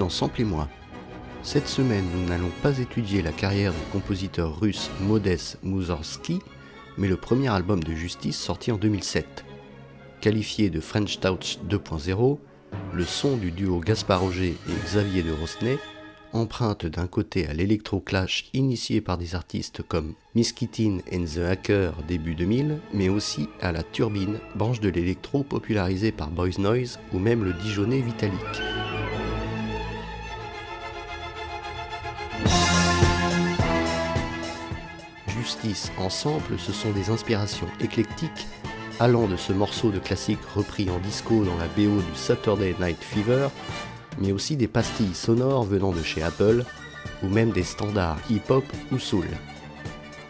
dans et moi. Cette semaine, nous n'allons pas étudier la carrière du compositeur russe Modest Mussorgsky, mais le premier album de Justice sorti en 2007. Qualifié de French Touch 2.0, le son du duo Gaspard Roger et Xavier de Rosnay emprunte d'un côté à l'électro-clash initié par des artistes comme Miss Kittin and the Hacker début 2000, mais aussi à la turbine, branche de l'électro popularisée par Boys Noise ou même le Dijonais Vitalik. Ensemble, ce sont des inspirations éclectiques allant de ce morceau de classique repris en disco dans la BO du Saturday Night Fever, mais aussi des pastilles sonores venant de chez Apple, ou même des standards hip-hop ou soul.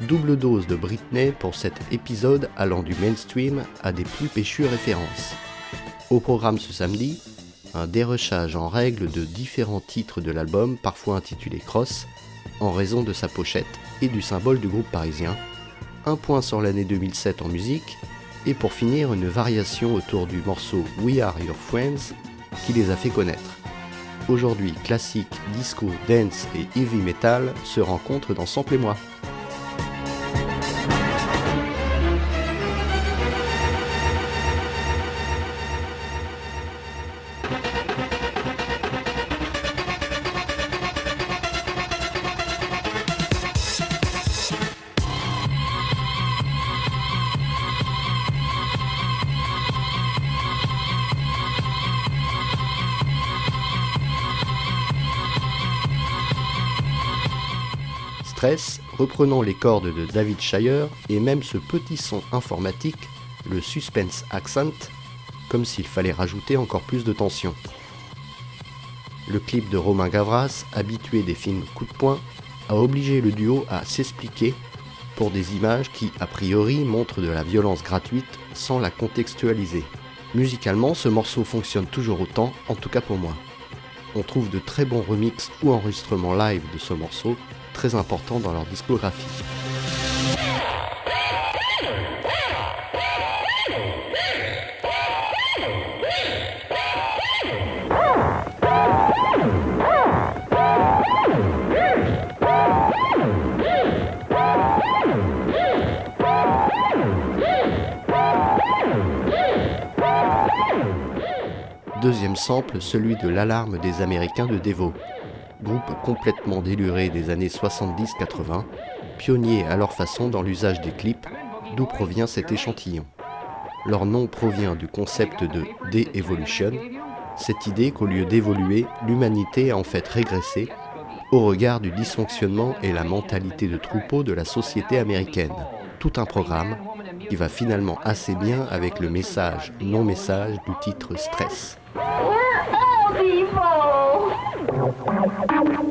Double dose de Britney pour cet épisode allant du mainstream à des plus péchues références. Au programme ce samedi, un dérochage en règle de différents titres de l'album, parfois intitulé Cross, en raison de sa pochette et du symbole du groupe parisien, un point sur l'année 2007 en musique, et pour finir une variation autour du morceau We Are Your Friends qui les a fait connaître. Aujourd'hui, classique, disco, dance et heavy metal se rencontrent dans Sample et moi. Reprenant les cordes de David Shire et même ce petit son informatique, le suspense accent, comme s'il fallait rajouter encore plus de tension. Le clip de Romain Gavras, habitué des films coup de poing, a obligé le duo à s'expliquer pour des images qui, a priori, montrent de la violence gratuite sans la contextualiser. Musicalement, ce morceau fonctionne toujours autant, en tout cas pour moi. On trouve de très bons remixes ou enregistrements live de ce morceau, très important dans leur discographie. Deuxième sample, celui de l'alarme des Américains de Devo, groupe complètement déluré des années 70-80, pionnier à leur façon dans l'usage des clips, d'où provient cet échantillon. Leur nom provient du concept de de-evolution, cette idée qu'au lieu d'évoluer, l'humanité a en fait régressé au regard du dysfonctionnement et la mentalité de troupeau de la société américaine. Tout un programme qui va finalement assez bien avec le message non-message du titre Stress. Thank you.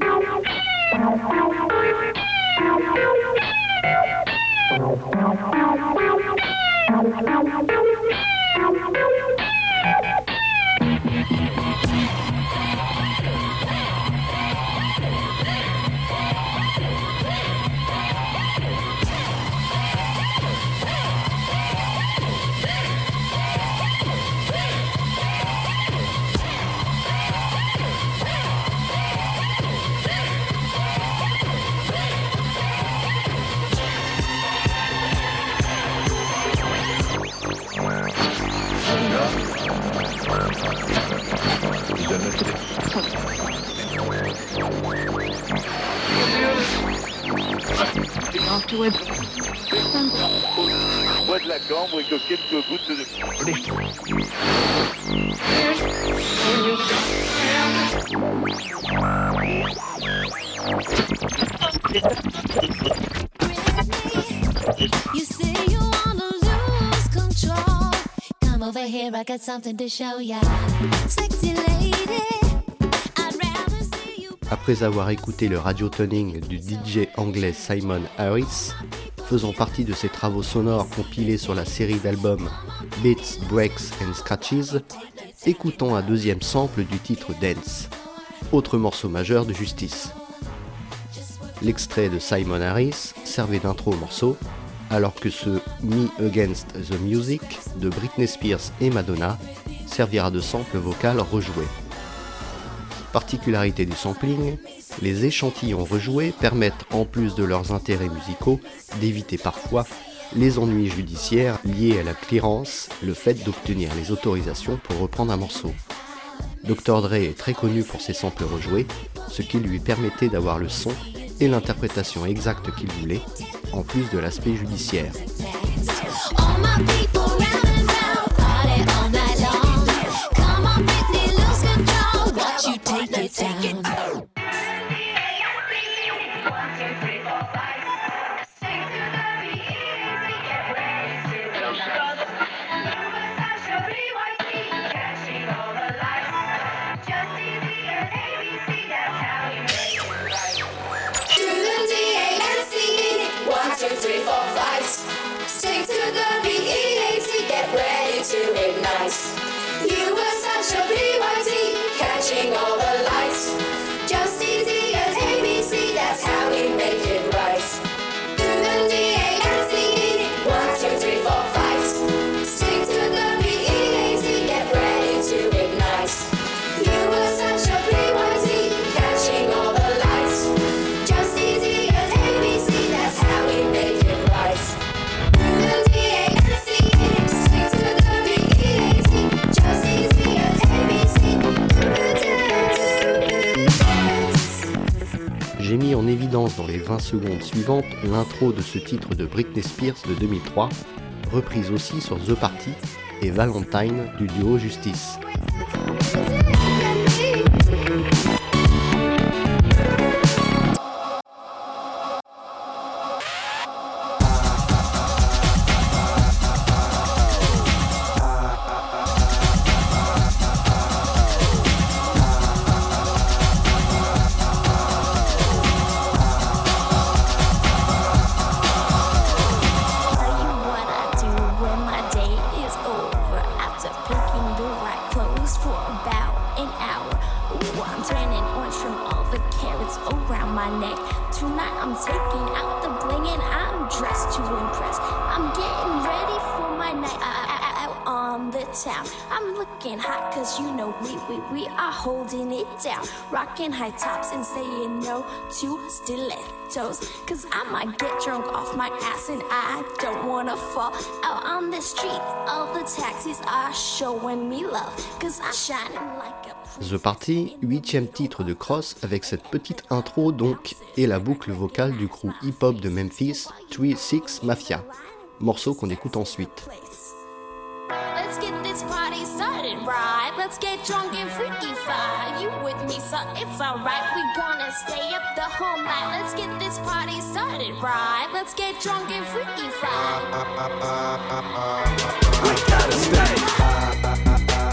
Bois de la cambre et que quelques gouttes de... You say you wanna lose control. Come over here, I got something to show ya. Sexy lady, Après avoir écouté le radio tuning du DJ anglais Simon Harris, faisant partie de ces travaux sonores compilés sur la série d'albums Beats, Breaks and Scratches, écoutons un deuxième sample du titre Dance, autre morceau majeur de Justice. L'extrait de Simon Harris servait d'intro au morceau, alors que ce Me Against the Music de Britney Spears et Madonna servira de sample vocal rejoué. Particularité du sampling, les échantillons rejoués permettent, en plus de leurs intérêts musicaux, d'éviter parfois les ennuis judiciaires liés à la clearance, le fait d'obtenir les autorisations pour reprendre un morceau. Dr Dre est très connu pour ses samples rejoués, ce qui lui permettait d'avoir le son et l'interprétation exacte qu'il voulait, en plus de l'aspect judiciaire. To ignite. You were such a B-Y-T, catching all the évidence dans les 20 secondes suivantes l'intro de ce titre de Britney Spears de 2003, reprise aussi sur The Party et Valentine du duo Justice. Down. Rocking high tops and saying no to stilettos. Cause I might get drunk off my ass and I don't wanna fall out on the street. All the taxis are showing me love. Cause I'm shining like a The Party, huitième titre de Cross avec cette petite intro donc et la boucle vocale du crew hip-hop de Memphis, 3-6 Mafia, morceau qu'on écoute ensuite. Let's get this party started, right? Let's get drunk and freaky so it's alright. We gonna stay up the whole night. Let's get this party started, right? Let's get drunk and freaky fire. till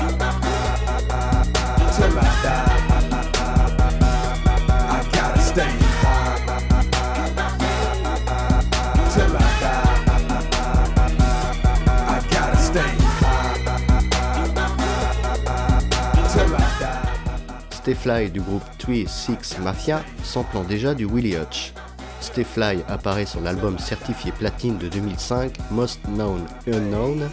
die. Stay Fly du groupe 3-6 Mafia samplant déjà du Willie Hutch. Stay Fly apparaît sur l'album certifié platine de 2005 Most Known Unknown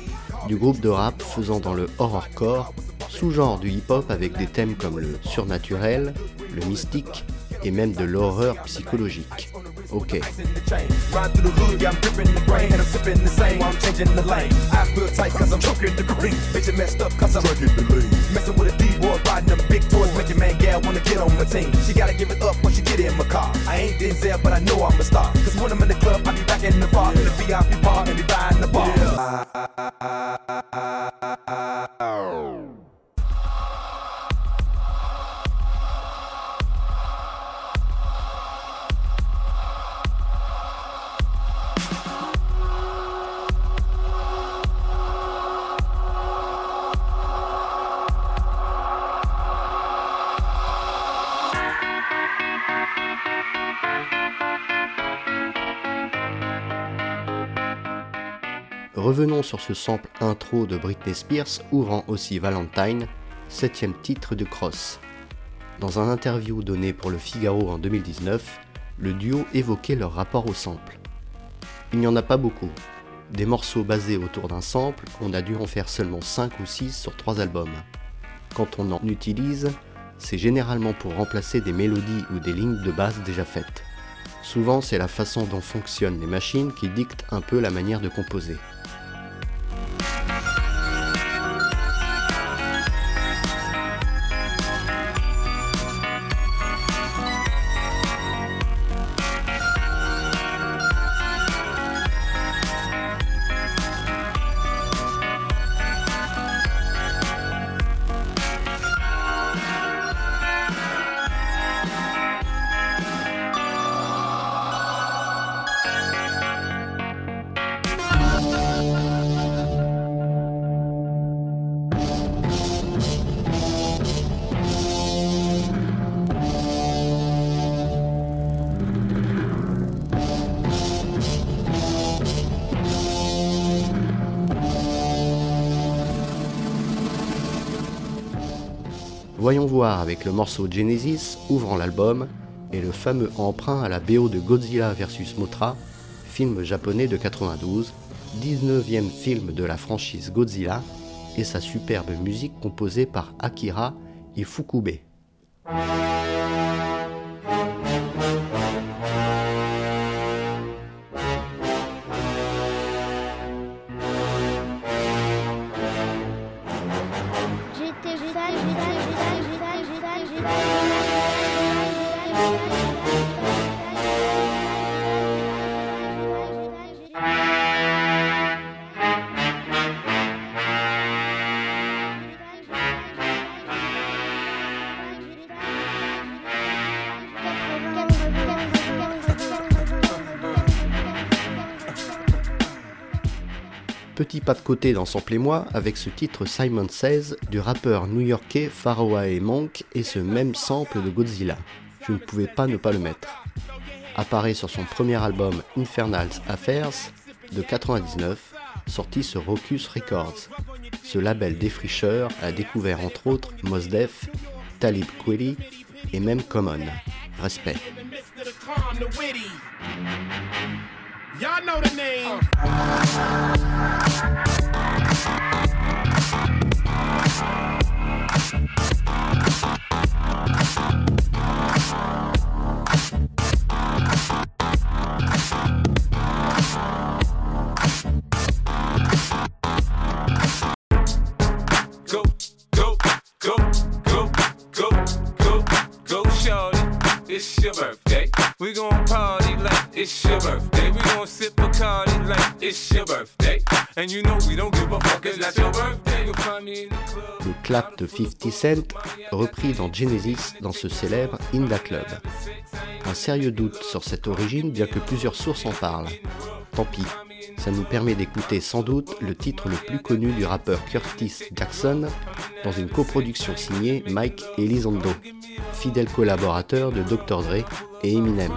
du groupe de rap faisant dans le horrorcore, sous-genre du hip-hop avec des thèmes comme le surnaturel, le mystique et même de l'horreur psychologique. Ok. in the chain. Ride through the hood, yeah, I'm gripping the brain, and I'm sipping the same while I'm changing the lane. I feel tight cause I'm choking the green. Bitch, messed up cause I'm drinking the lean. Messing with a D-boy, riding them big toys, making man gal wanna get on my team. She gotta give it up when she get in my car. I ain't Denzel, but I know I'm a star. Cause when I'm in the club, I be back in the bar, in the VIP bar, and be buying the bar. Ah, ah, ah, Revenons sur ce sample intro de Britney Spears ouvrant aussi Valentine, septième titre de Cross. Dans un interview donné pour le Figaro en 2019, le duo évoquait leur rapport au sample. Il n'y en a pas beaucoup. Des morceaux basés autour d'un sample, on a dû en faire seulement 5 ou 6 sur 3 albums. Quand on en utilise, c'est généralement pour remplacer des mélodies ou des lignes de basse déjà faites. Souvent, c'est la façon dont fonctionnent les machines qui dicte un peu la manière de composer. Avec le morceau Genesis ouvrant l'album et le fameux emprunt à la BO de Godzilla vs Mothra, film japonais de 92, 19e film de la franchise Godzilla, et sa superbe musique composée par Akira Ifukube. J'étais pas de côté dans Sample-moi avec ce titre Simon Says du rappeur new-yorkais Faraway Monk et ce même sample de Godzilla. Je ne pouvais pas ne pas le mettre. Apparaît sur son premier album Infernal Affairs de 99, sorti sur Rocus Records. Ce label défricheur a découvert entre autres Mos Def, Talib Kweli et même Common. Respect. De 50 Cent, repris dans Genesis dans ce célèbre In Da Club. Un sérieux doute sur cette origine, bien que plusieurs sources en parlent. Tant pis, ça nous permet d'écouter sans doute le titre le plus connu du rappeur Curtis Jackson dans une coproduction signée Mike Elizondo, fidèle collaborateur de Dr. Dre et Eminem.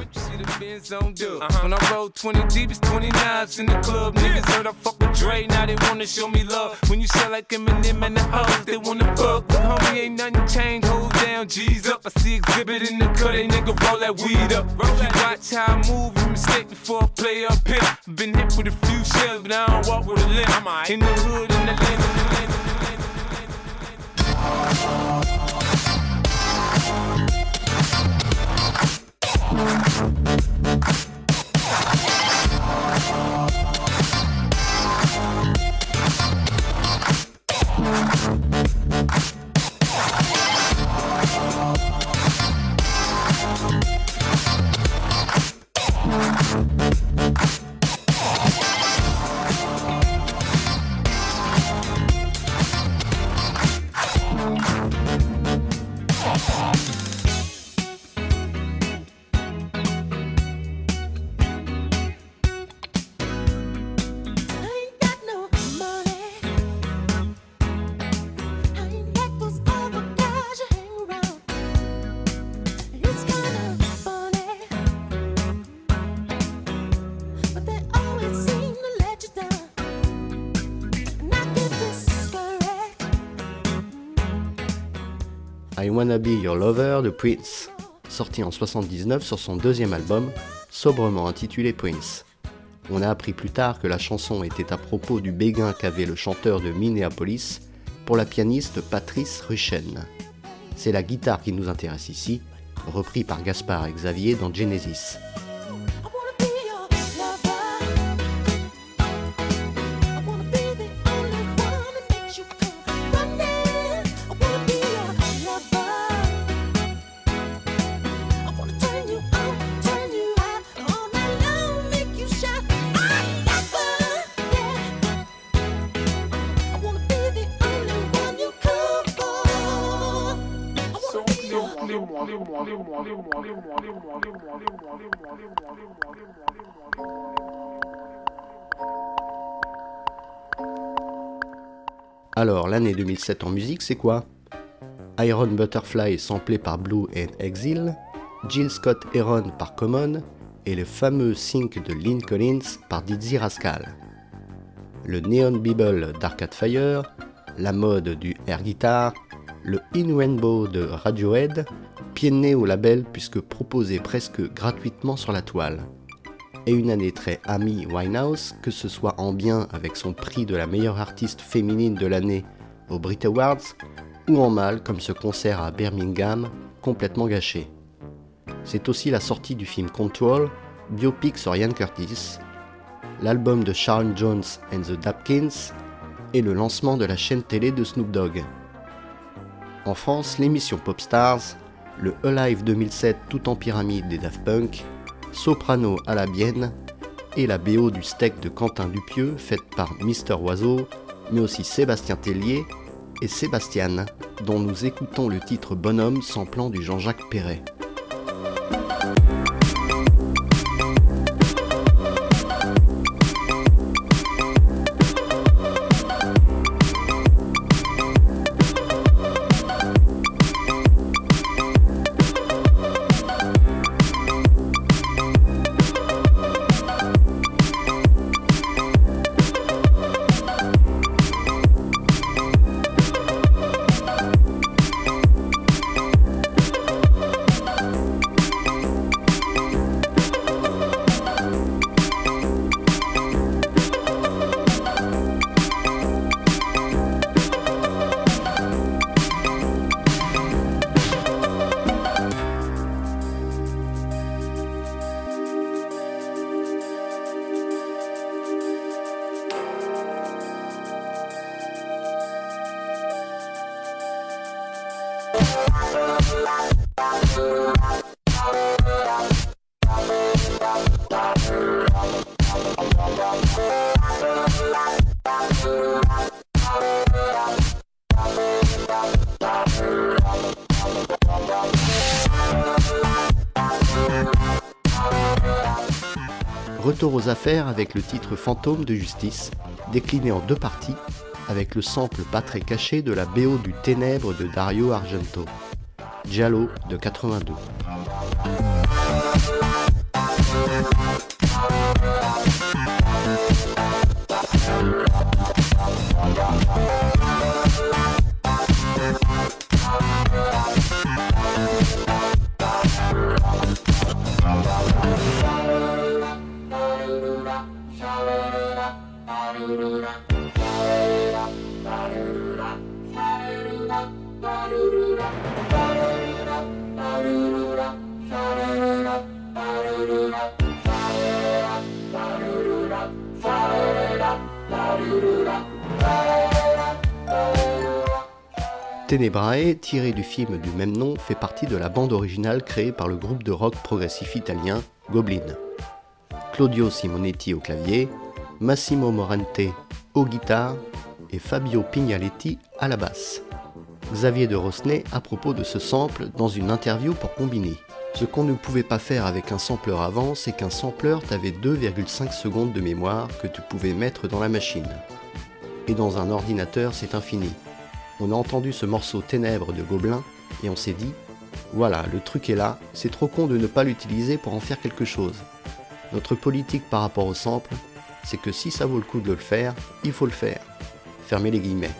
Dre, now they wanna show me love. When you sell like Eminem and the Hoes, they wanna fuck. But homie, ain't nothing changed. Hold down, G's up. I see exhibit in the cut, they nigga roll that weed up. Roll that watch how I move, you mistake before I play up here. Been hit with a few shells, but I don't walk with a limp. I'm right. in the hood, in the land, in the Wanna Be Your Lover de Prince, sorti en 79 sur son deuxième album, sobrement intitulé Prince. On a appris plus tard que la chanson était à propos du béguin qu'avait le chanteur de Minneapolis pour la pianiste Patrice Ruchen. C'est la guitare qui nous intéresse ici, repris par Gaspard et Xavier dans Genesis. Alors, l'année 2007 en musique, c'est quoi? Iron Butterfly samplé par Blue and Exile, Jill Scott Heron par Common et le fameux sync de Lynn Collins par Dizzy Rascal. Le Neon Bible d'Arcade Fire, la mode du air guitar, le In Rainbow de Radiohead, pied de nez au label puisque proposé presque gratuitement sur la toile. Et une année très Amy Winehouse, que ce soit en bien avec son prix de la meilleure artiste féminine de l'année aux Brit Awards, ou en mal comme ce concert à Birmingham, complètement gâché. C'est aussi la sortie du film Control, biopic sur Ian Curtis, l'album de Sharon Jones and the Dapkins et le lancement de la chaîne télé de Snoop Dogg. En France, l'émission Popstars, le Alive 2007 tout en pyramide des Daft Punk, Soprano à la Bienne et la BO du steak de Quentin Dupieux faite par Mister Oiseau, mais aussi Sébastien Tellier et Sébastien, dont nous écoutons le titre Bonhomme samplant du Jean-Jacques Perret. Aux affaires avec le titre Fantôme de justice, décliné en deux parties, avec le sample pas très caché de la BO du Ténèbre de Dario Argento. Giallo de 82. Tenebrae, tiré du film du même nom, fait partie de la bande originale créée par le groupe de rock progressif italien Goblin. Claudio Simonetti au clavier, Massimo Morante au guitare et Fabio Pignaletti à la basse. Xavier de Rosnay à propos de ce sample dans une interview pour combiner. Ce qu'on ne pouvait pas faire avec un sampleur avant, c'est qu'un sampleur t'avait 2,5 secondes de mémoire que tu pouvais mettre dans la machine. Et dans un ordinateur, c'est infini on a entendu ce morceau Ténèbres de Gobelin et on s'est dit voilà, le truc est là, c'est trop con de ne pas l'utiliser pour en faire quelque chose. Notre politique par rapport au sample, c'est que si ça vaut le coup de le faire, il faut le faire. Fermez les guillemets.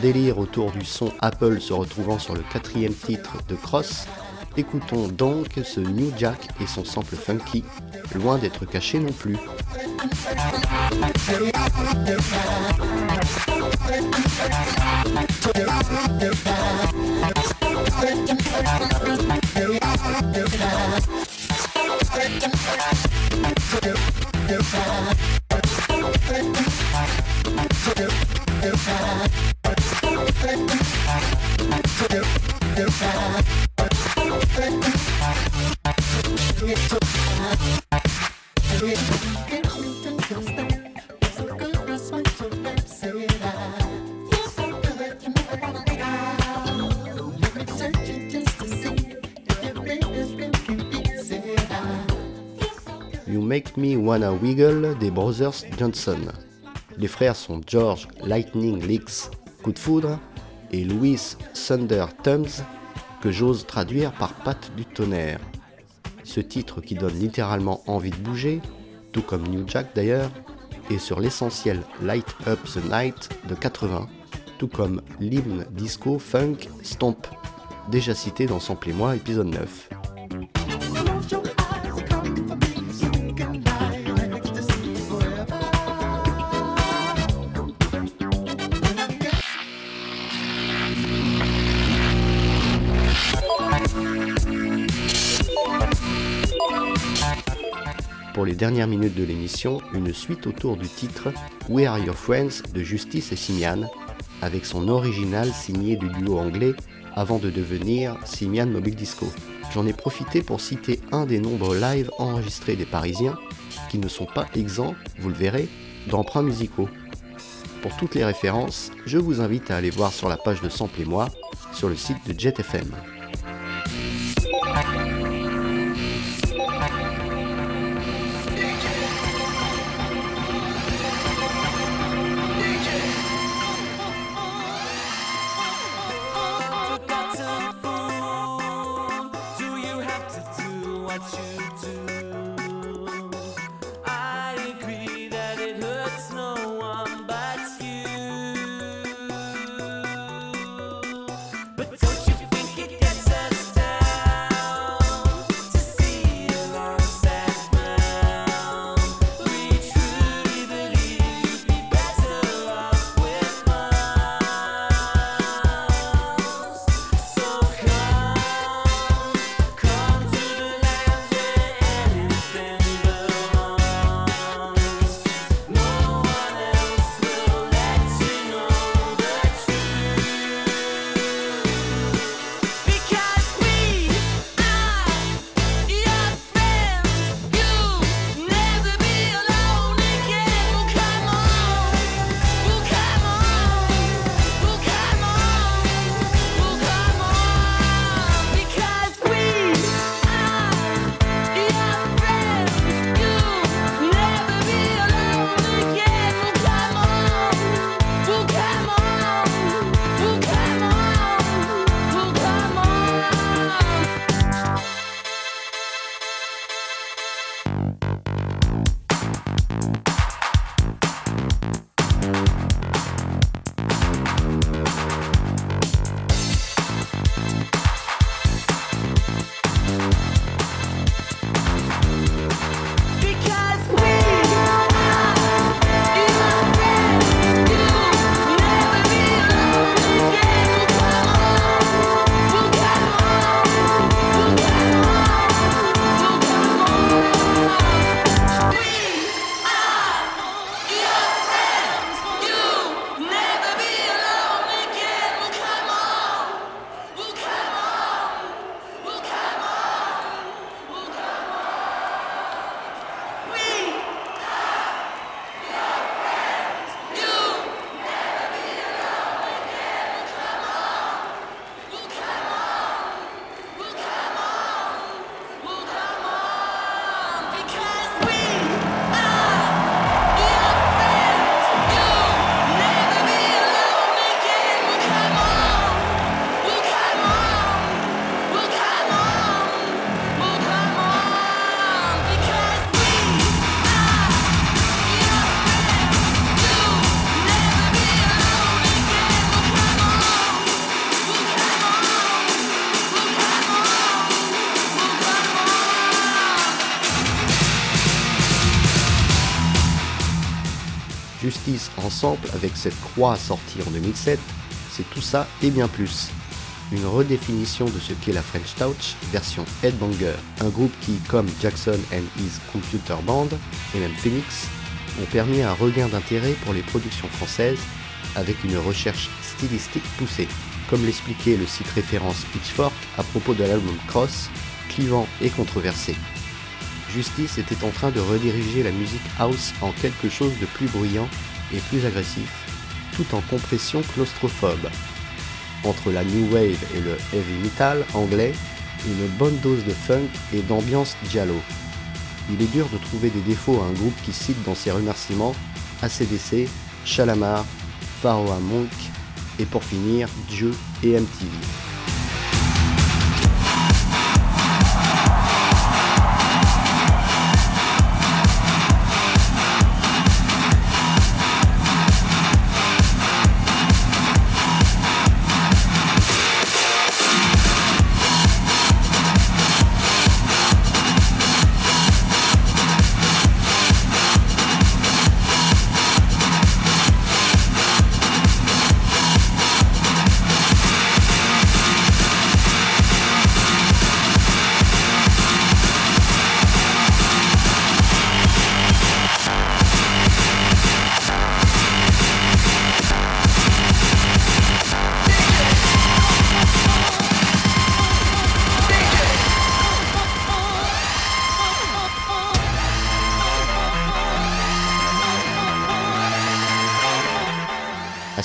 Délire autour du son Apple se retrouvant sur le quatrième titre de Cross, écoutons donc ce New Jack et son sample funky, loin d'être caché non plus. Wanna Wiggle des Brothers Johnson. Les frères sont George Lightning Leaks, coup de foudre, et Louis Thunder Thumbs, que j'ose traduire par patte du tonnerre. Ce titre qui donne littéralement envie de bouger, tout comme New Jack d'ailleurs, est sur l'essentiel Light Up the Night de 80, tout comme l'hymne disco funk Stomp, déjà cité dans Sample et épisode 9. Dernières minutes de l'émission, une suite autour du titre We Are Your Friends de Justice et Simian, avec son original signé du duo anglais avant de devenir Simian Mobile Disco. J'en ai profité pour citer un des nombreux lives enregistrés des Parisiens, qui ne sont pas exempts, vous le verrez, d'emprunts musicaux. Pour toutes les références, je vous invite à aller voir sur la page de Sample et moi, sur le site de JetFM. Avec cette croix sortie en 2007, c'est tout ça et bien plus. Une redéfinition de ce qu'est la French Touch version Headbanger, un groupe qui, comme Jackson and His Computer Band et même Phoenix, ont permis un regain d'intérêt pour les productions françaises avec une recherche stylistique poussée, comme l'expliquait le site référence Pitchfork à propos de l'album Cross, clivant et controversé. Justice était en train de rediriger la musique house en quelque chose de plus bruyant et plus agressif, tout en compression claustrophobe. Entre la new wave et le heavy metal anglais, une bonne dose de funk et d'ambiance giallo. Il est dur de trouver des défauts à un groupe qui cite dans ses remerciements ACDC, Chalamar, Pharaoh Monk et pour finir Dieu et MTV.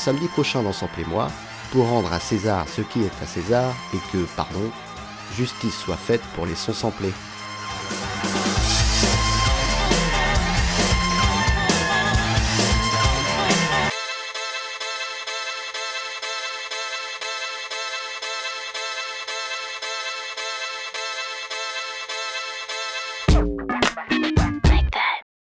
Samedi prochain dans Sample et moi, pour rendre à César ce qui est à César et que, pardon, justice soit faite pour les sons samplés.